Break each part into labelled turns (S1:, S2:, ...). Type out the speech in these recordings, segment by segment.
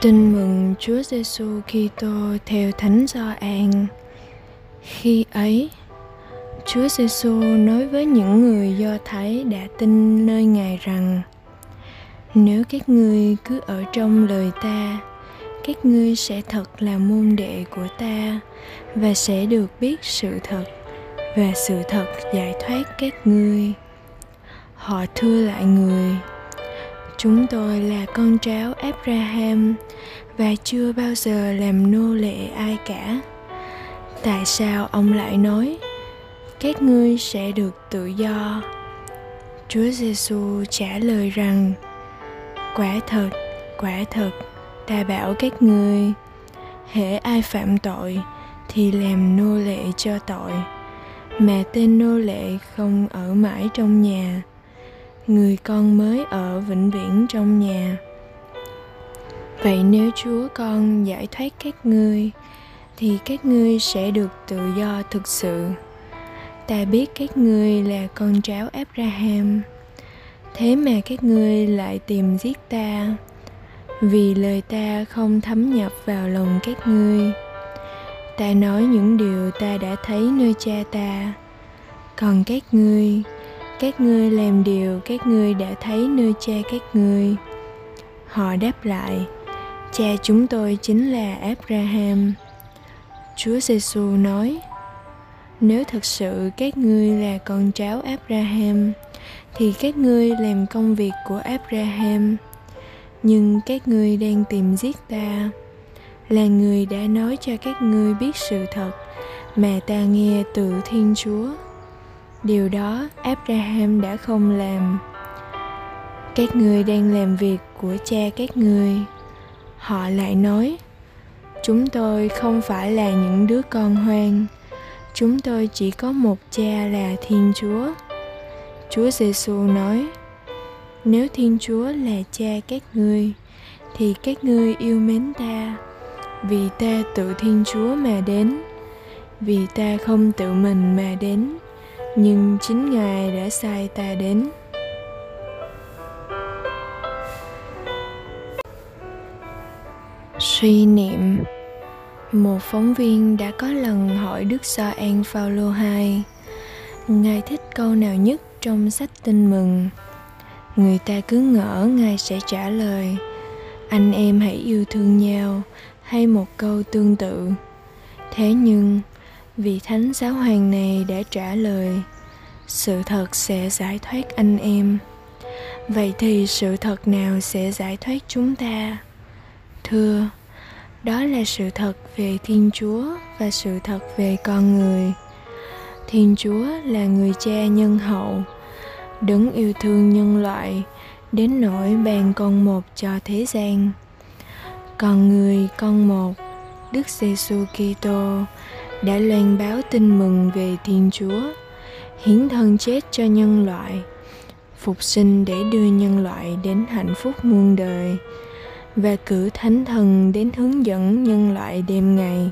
S1: Tin mừng Chúa Giêsu Kitô theo Thánh Gioan. Khi ấy, Chúa Giêsu nói với những người Do Thái đã tin nơi Ngài rằng: Nếu các ngươi cứ ở trong lời ta, các ngươi sẽ thật là môn đệ của ta và sẽ được biết sự thật và sự thật giải thoát các ngươi. Họ thưa lại người: Chúng tôi là con cháu Abraham và chưa bao giờ làm nô lệ ai cả. Tại sao ông lại nói các ngươi sẽ được tự do? Chúa Giêsu trả lời rằng: Quả thật, quả thật, ta bảo các ngươi, hễ ai phạm tội thì làm nô lệ cho tội, mà tên nô lệ không ở mãi trong nhà người con mới ở vĩnh viễn trong nhà. Vậy nếu chúa con giải thoát các ngươi, thì các ngươi sẽ được tự do thực sự. Ta biết các ngươi là con cháu abraham, thế mà các ngươi lại tìm giết ta, vì lời ta không thấm nhập vào lòng các ngươi. Ta nói những điều ta đã thấy nơi cha ta, còn các ngươi các ngươi làm điều, các ngươi đã thấy nơi cha các ngươi. Họ đáp lại, cha chúng tôi chính là abraham. Chúa giêsu nói, nếu thật sự các ngươi là con cháu abraham, thì các ngươi làm công việc của abraham. Nhưng các ngươi đang tìm giết ta, là người đã nói cho các ngươi biết sự thật, mà ta nghe từ thiên chúa điều đó abraham đã không làm. Các ngươi đang làm việc của cha các ngươi họ lại nói, chúng tôi không phải là những đứa con hoang. Chúng tôi chỉ có một cha là thiên chúa. Chúa giêsu nói, nếu thiên chúa là cha các ngươi thì các ngươi yêu mến ta. Vì ta tự thiên chúa mà đến. Vì ta không tự mình mà đến nhưng chính ngài đã sai ta đến. Suy niệm. Một phóng viên đã có lần hỏi Đức so an paulo II Ngài thích câu nào nhất trong sách tin mừng? Người ta cứ ngỡ Ngài sẽ trả lời, Anh em hãy yêu thương nhau, hay một câu tương tự. Thế nhưng vị thánh giáo hoàng này đã trả lời, sự thật sẽ giải thoát anh em. Vậy thì sự thật nào sẽ giải thoát chúng ta? Thưa, đó là sự thật về thiên chúa và sự thật về con người. Thiên chúa là người cha nhân hậu, đấng yêu thương nhân loại, đến nỗi bàn con một cho thế gian. Còn người con một, đức giêsu kitô đã loan báo tin mừng về Thiên Chúa, hiến thân chết cho nhân loại, phục sinh để đưa nhân loại đến hạnh phúc muôn đời và cử thánh thần đến hướng dẫn nhân loại đêm ngày.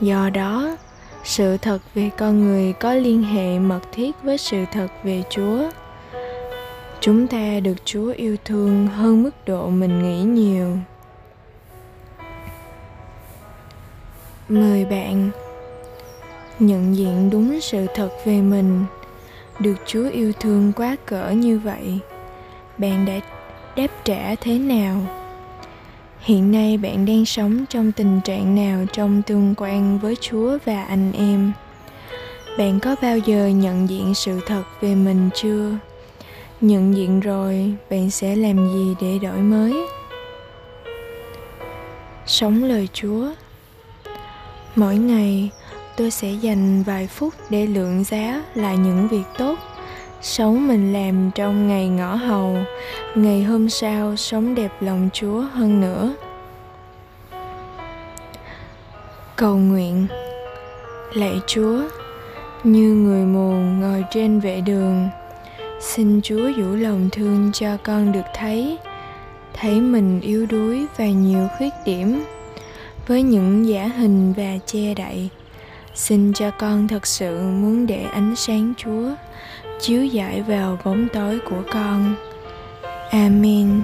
S1: Do đó, sự thật về con người có liên hệ mật thiết với sự thật về Chúa. Chúng ta được Chúa yêu thương hơn mức độ mình nghĩ nhiều. Mời bạn nhận diện đúng sự thật về mình. Được chúa yêu thương quá cỡ như vậy, bạn đã đáp trả thế nào? Hiện nay bạn đang sống trong tình trạng nào trong tương quan với chúa và anh em? Bạn có bao giờ nhận diện sự thật về mình chưa? Nhận diện rồi, bạn sẽ làm gì để đổi mới? Sống lời chúa mỗi ngày, tôi sẽ dành vài phút để lượng giá lại những việc tốt. Xấu mình làm trong ngày ngõ hầu, ngày hôm sau sống đẹp lòng chúa hơn nữa. Cầu nguyện. Lạy chúa, như người mù ngồi trên vệ đường, xin chúa dũ lòng thương cho con được thấy. Thấy mình yếu đuối và nhiều khuyết điểm với những giả hình và che đậy. Xin cho con thật sự muốn để ánh sáng chúa chiếu dọi vào bóng tối của con. Amen.